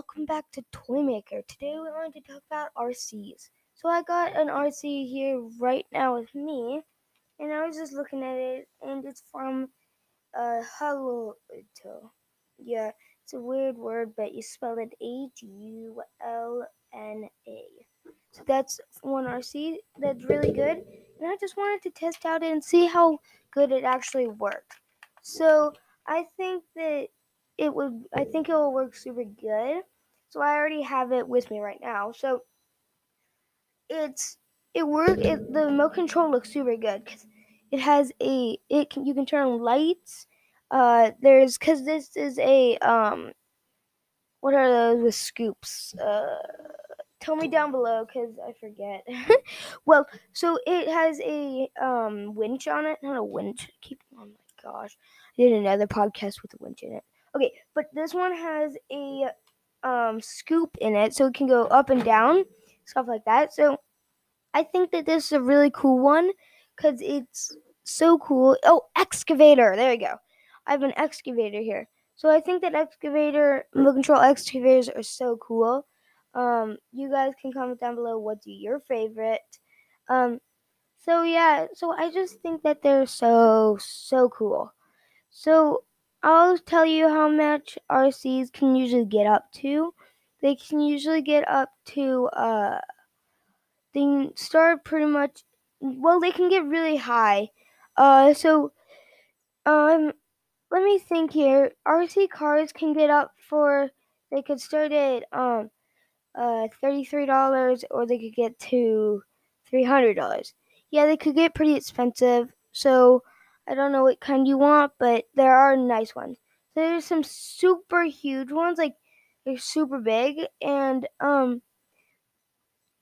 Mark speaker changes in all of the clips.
Speaker 1: welcome back to Toymaker. Today we're going to talk about RCs. So I got an RC here right now with me, and I was just looking at it, and it's from uh Hello. Yeah, it's a weird word, but you spell it A G U L N A. So that's one RC that's really good, and I just wanted to test out it and see how good it actually worked. So I think that it would I think it will work super good. So I already have it with me right now. So it's it work it the remote control looks super good because it has a it can you can turn on lights. Uh, there's because this is a um, what are those with scoops? Uh, tell me down below because I forget. well, so it has a um winch on it, not a winch. Keep oh my gosh, I did another podcast with a winch in it. Okay, but this one has a um, scoop in it, so it can go up and down, stuff like that. So I think that this is a really cool one because it's so cool. Oh, excavator! There you go. I have an excavator here. So I think that excavator, remote control excavators are so cool. Um, you guys can comment down below what's your favorite. Um, so yeah, so I just think that they're so so cool. So I'll tell you how much RCs can usually get up to. They can usually get up to uh they start pretty much well they can get really high. Uh so um let me think here. RC cars can get up for they could start at um uh $33 or they could get to $300. Yeah, they could get pretty expensive. So I don't know what kind you want, but there are nice ones. So there's some super huge ones, like they're super big, and um,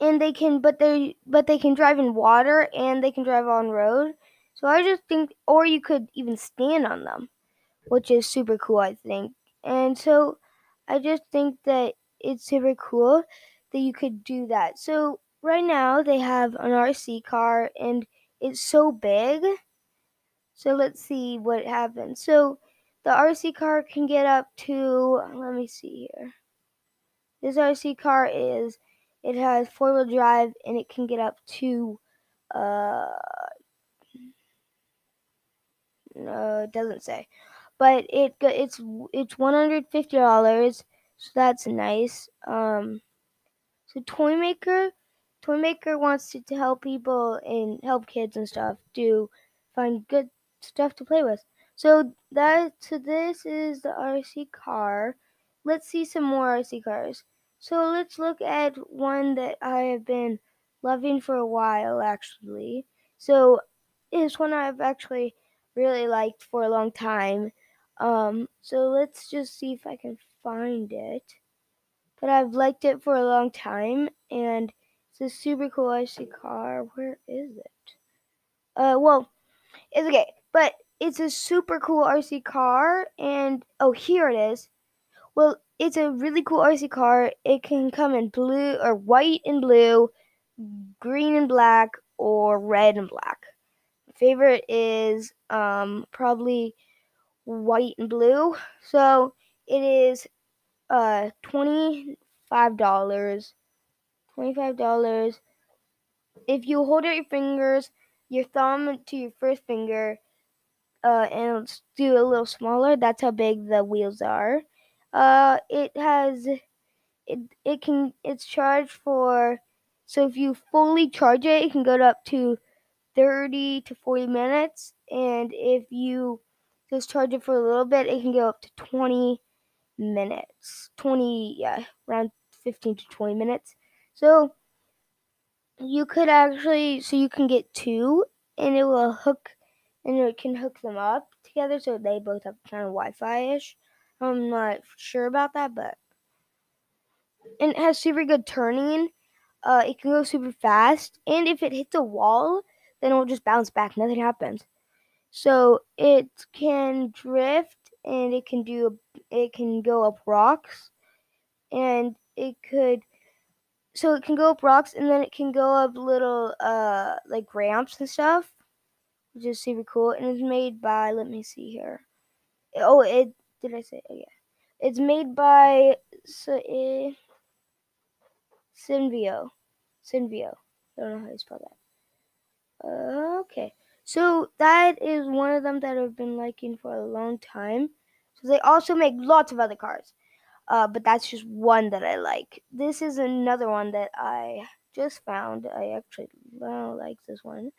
Speaker 1: and they can, but they but they can drive in water and they can drive on road. So I just think, or you could even stand on them, which is super cool, I think. And so I just think that it's super cool that you could do that. So right now they have an RC car and it's so big so let's see what happens. So the RC car can get up to, let me see here. This RC car is, it has four wheel drive and it can get up to, uh, no, it doesn't say. But it it's it's one hundred fifty dollars, so that's nice. Um, so Toymaker, Toymaker wants to, to help people and help kids and stuff do find good stuff to play with. So that so this is the RC car. Let's see some more RC cars. So let's look at one that I have been loving for a while actually. So it's one I've actually really liked for a long time. Um, so let's just see if I can find it. But I've liked it for a long time and it's a super cool RC car. Where is it? Uh, well, it's okay. But it's a super cool RC car, and oh, here it is. Well, it's a really cool RC car. It can come in blue or white and blue, green and black, or red and black. My favorite is um, probably white and blue. So it is uh, $25. $25. If you hold out your fingers, your thumb to your first finger, uh, and do a little smaller. That's how big the wheels are. Uh, it has it it can it's charged for so if you fully charge it, it can go up to 30 to 40 minutes, and if you just charge it for a little bit, it can go up to 20 minutes. 20 yeah, around 15 to 20 minutes. So you could actually so you can get two and it will hook and it can hook them up together so they both have kind of Wi-Fi ish. I'm not sure about that, but and it has super good turning. Uh, it can go super fast, and if it hits a wall, then it will just bounce back. Nothing happens. So it can drift, and it can do. It can go up rocks, and it could. So it can go up rocks, and then it can go up little uh like ramps and stuff which is super cool. And it's made by, let me see here. Oh, it, did I say? Oh, yeah. It's made by it Synvio. Synvio. I don't know how you spell that. Uh, okay. So that is one of them that I've been liking for a long time. So they also make lots of other cars. Uh, but that's just one that I like. This is another one that I just found. I actually like this one.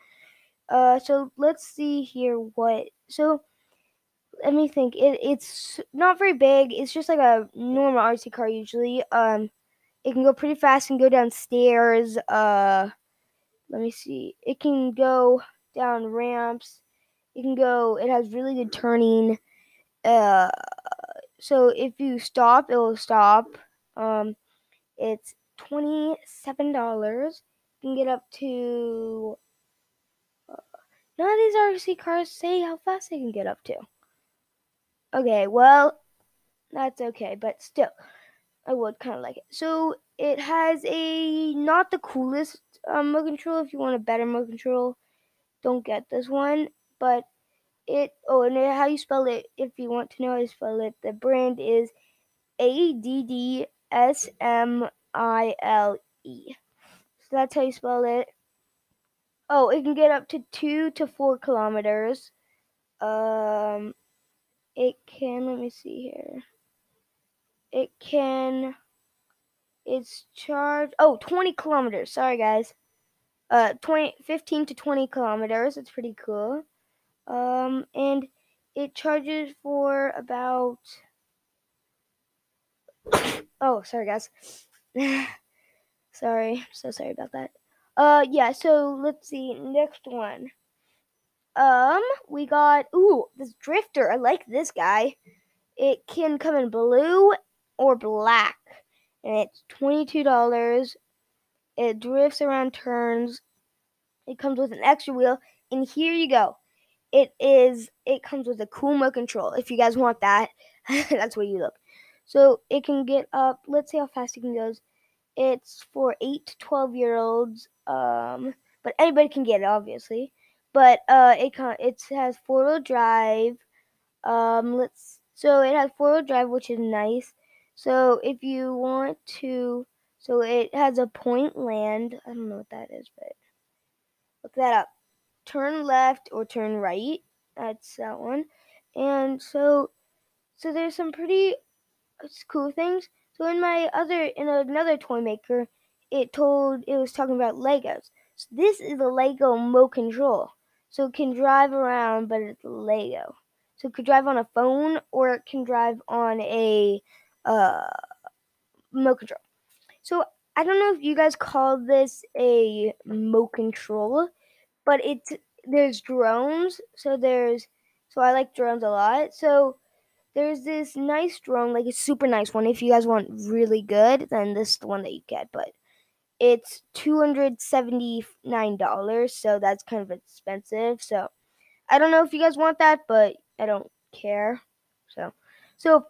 Speaker 1: Uh, so let's see here what. So let me think. It it's not very big. It's just like a normal RC car usually. Um, it can go pretty fast and go downstairs. Uh, let me see. It can go down ramps. It can go. It has really good turning. Uh, so if you stop, it will stop. Um, it's twenty seven dollars. You can get up to. None of these RC cars say how fast they can get up to. Okay, well, that's okay, but still, I would kind of like it. So it has a not the coolest um, remote control. If you want a better remote control, don't get this one. But it oh, and how you spell it? If you want to know how you spell it, the brand is A D D S M I L E. So that's how you spell it. Oh, it can get up to two to four kilometers. Um, it can. Let me see here. It can. It's charged. Oh, 20 kilometers. Sorry, guys. Uh, 20, 15 to 20 kilometers. It's pretty cool. Um, and it charges for about. Oh, sorry, guys. sorry, so sorry about that. Uh, yeah. So let's see. Next one. Um, we got ooh this drifter. I like this guy. It can come in blue or black, and it's twenty two dollars. It drifts around turns. It comes with an extra wheel, and here you go. It is. It comes with a remote control. If you guys want that, that's where you look. So it can get up. Let's see how fast it can go. It's for eight to twelve year olds. Um, but anybody can get it, obviously. But uh, it it has four wheel drive. Um, let's so it has four wheel drive, which is nice. So if you want to, so it has a point land. I don't know what that is, but look that up. Turn left or turn right. That's that one. And so, so there's some pretty cool things. So in my other in another toy maker, it told it was talking about Legos. So this is a Lego Mo control. So it can drive around, but it's Lego. So it could drive on a phone or it can drive on a uh, remote control. So I don't know if you guys call this a Mo control, but it's there's drones. So there's so I like drones a lot. So there's this nice drone, like a super nice one. If you guys want really good, then this is the one that you get. But it's $279, so that's kind of expensive. So I don't know if you guys want that, but I don't care. So so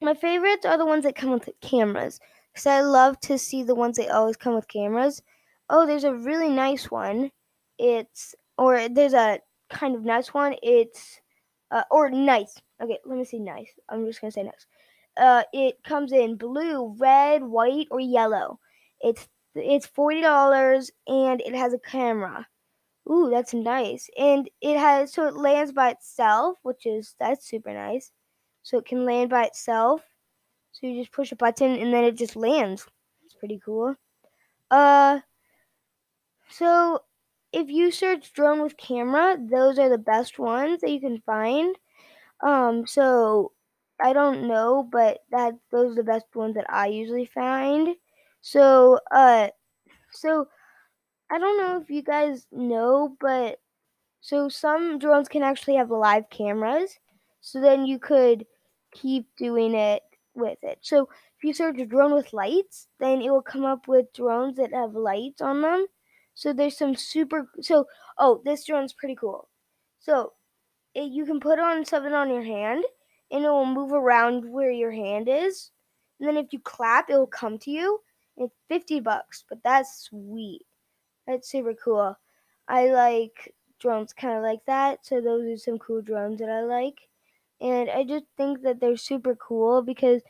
Speaker 1: my favorites are the ones that come with cameras. Because I love to see the ones that always come with cameras. Oh, there's a really nice one. It's or there's a kind of nice one. It's uh, or nice. Okay, let me see nice. I'm just gonna say nice. Uh, it comes in blue, red, white, or yellow. It's it's forty dollars and it has a camera. Ooh, that's nice. And it has so it lands by itself, which is that's super nice. So it can land by itself. So you just push a button and then it just lands. It's pretty cool. Uh so if you search drone with camera, those are the best ones that you can find. Um so I don't know, but that those are the best ones that I usually find. So, uh, so I don't know if you guys know, but so some drones can actually have live cameras. So then you could keep doing it with it. So if you search a drone with lights, then it will come up with drones that have lights on them. So there's some super. So oh, this drone's pretty cool. So it, you can put on something on your hand, and it will move around where your hand is. And then if you clap, it will come to you. It's 50 bucks, but that's sweet. That's super cool. I like drones kind of like that, so those are some cool drones that I like. And I just think that they're super cool because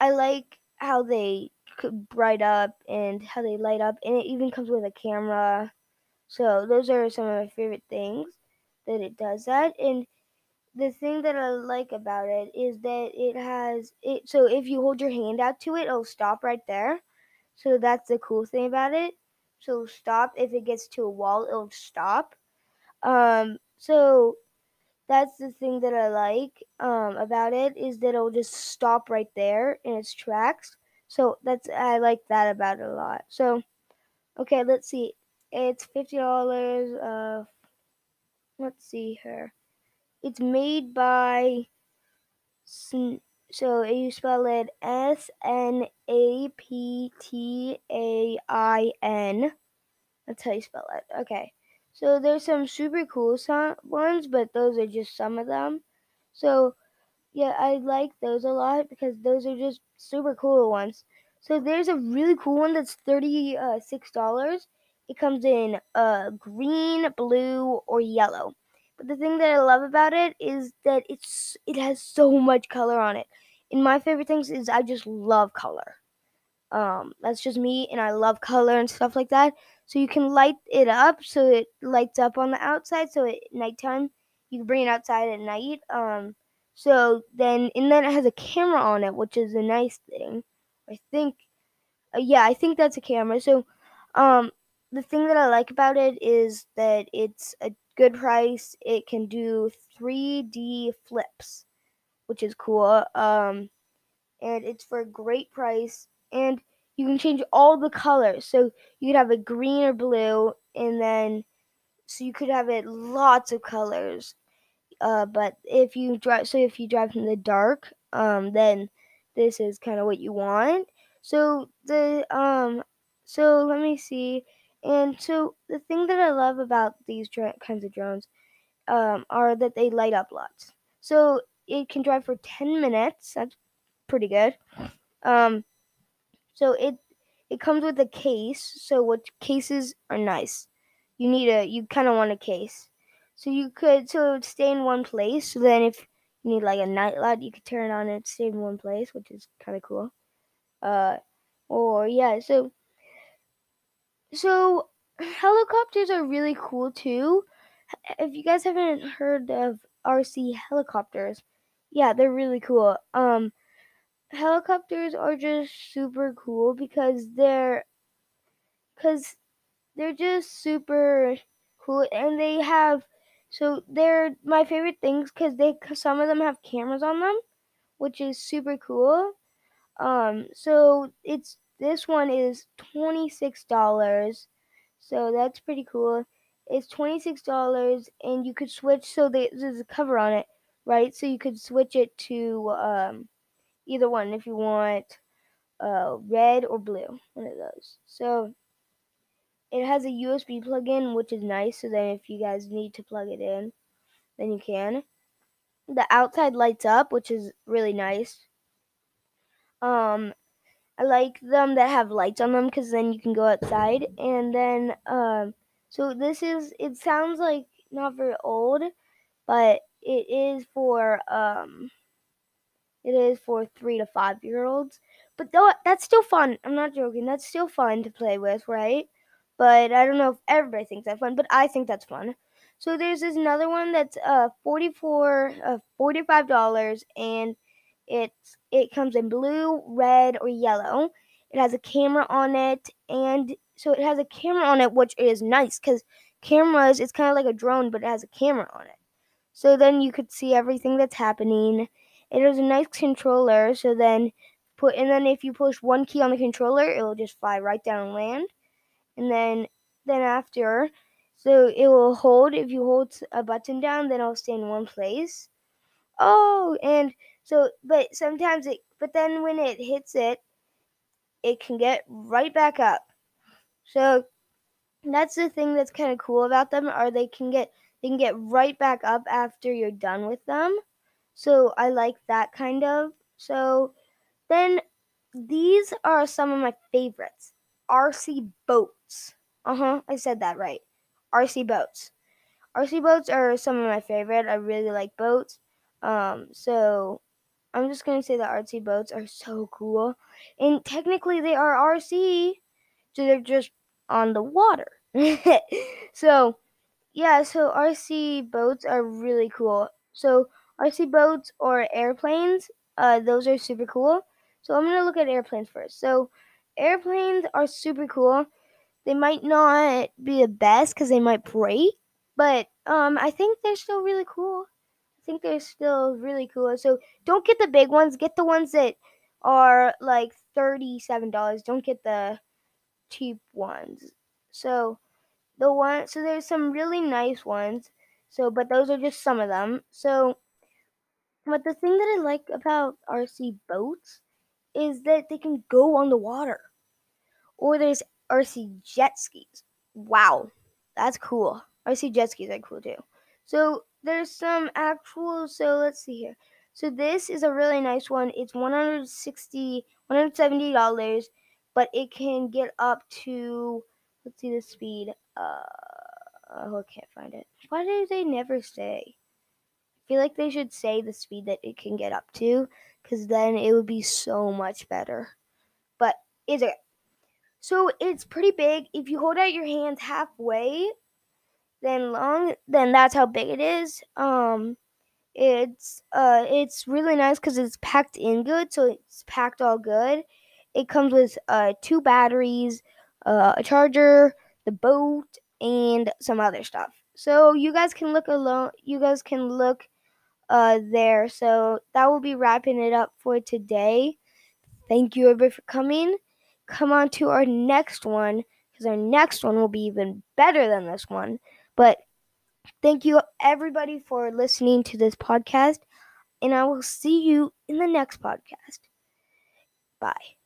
Speaker 1: I like how they could bright up and how they light up, and it even comes with a camera. So those are some of my favorite things that it does that. And the thing that I like about it is that it has it. So if you hold your hand out to it, it'll stop right there. So that's the cool thing about it. So stop if it gets to a wall, it'll stop. Um, so that's the thing that I like um, about it is that it'll just stop right there in its tracks. So that's I like that about it a lot. So okay, let's see. It's fifty dollars. Uh, let's see here. It's made by. So you spell it S N A P T A I N. That's how you spell it. Okay. So there's some super cool ones, but those are just some of them. So yeah, I like those a lot because those are just super cool ones. So there's a really cool one that's thirty uh, six dollars. It comes in uh, green, blue, or yellow. But the thing that I love about it is that it's it has so much color on it. And my favorite things is I just love color. Um, that's just me, and I love color and stuff like that. So you can light it up so it lights up on the outside. So at nighttime, you can bring it outside at night. Um, so then, and then it has a camera on it, which is a nice thing. I think, uh, yeah, I think that's a camera. So, um, the thing that I like about it is that it's a good price. It can do 3D flips, which is cool. Um, and it's for a great price. And you can change all the colors. So you could have a green or blue, and then so you could have it lots of colors. Uh, but if you drive, so if you drive in the dark, um, then this is kind of what you want. So the um, so let me see. And so the thing that I love about these kinds of drones um, are that they light up lots. So it can drive for 10 minutes. That's pretty good. Um, so it it comes with a case. So what cases are nice. You need a you kind of want a case. So you could so it would stay in one place. So then if you need like a night light, you could turn it on and stay in one place, which is kind of cool. Uh, or yeah, so so helicopters are really cool too. If you guys haven't heard of RC helicopters, yeah, they're really cool. Um, helicopters are just super cool because they're because they're just super cool and they have so they're my favorite things because they some of them have cameras on them which is super cool um so it's this one is $26 so that's pretty cool it's $26 and you could switch so there's a cover on it right so you could switch it to um either one if you want uh, red or blue, one of those. So it has a USB plug-in, which is nice. So then if you guys need to plug it in, then you can. The outside lights up, which is really nice. Um, I like them that have lights on them because then you can go outside. And then, um, so this is, it sounds like not very old, but it is for, um, it is for three to five year olds. But though that's still fun. I'm not joking. That's still fun to play with, right? But I don't know if everybody thinks that's fun, but I think that's fun. So there's this another one that's uh 44 uh 45 dollars and it's it comes in blue, red, or yellow. It has a camera on it and so it has a camera on it which is nice cuz cameras it's kind of like a drone but it has a camera on it. So then you could see everything that's happening it has a nice controller, so then put and then if you push one key on the controller, it will just fly right down and land. And then then after, so it will hold. If you hold a button down, then it'll stay in one place. Oh, and so but sometimes it but then when it hits it, it can get right back up. So that's the thing that's kind of cool about them are they can get they can get right back up after you're done with them. So I like that kind of. So then these are some of my favorites. RC boats. Uh huh, I said that right. RC boats. RC boats are some of my favorite. I really like boats. Um, so I'm just gonna say the RC boats are so cool, and technically they are RC, so they're just on the water. so yeah, so RC boats are really cool. So RC boats or airplanes, uh, those are super cool. So I'm gonna look at airplanes first. So airplanes are super cool. They might not be the best because they might break, but um, I think they're still really cool. Think they're still really cool. So don't get the big ones. Get the ones that are like thirty-seven dollars. Don't get the cheap ones. So the one, so there's some really nice ones. So, but those are just some of them. So, but the thing that I like about RC boats is that they can go on the water. Or there's RC jet skis. Wow, that's cool. RC jet skis are cool too. So there's some actual. So let's see here. So this is a really nice one. It's 160 $170, but it can get up to let's see the speed. Uh oh, I can't find it. Why do they never say? I feel like they should say the speed that it can get up to, because then it would be so much better. But is it? So it's pretty big. If you hold out your hands halfway, then long, then that's how big it is. Um, it's uh, it's really nice because it's packed in good, so it's packed all good. It comes with uh two batteries, uh, a charger, the boat, and some other stuff. So you guys can look alone. You guys can look uh there. So that will be wrapping it up for today. Thank you everybody for coming. Come on to our next one because our next one will be even better than this one. But thank you everybody for listening to this podcast, and I will see you in the next podcast. Bye.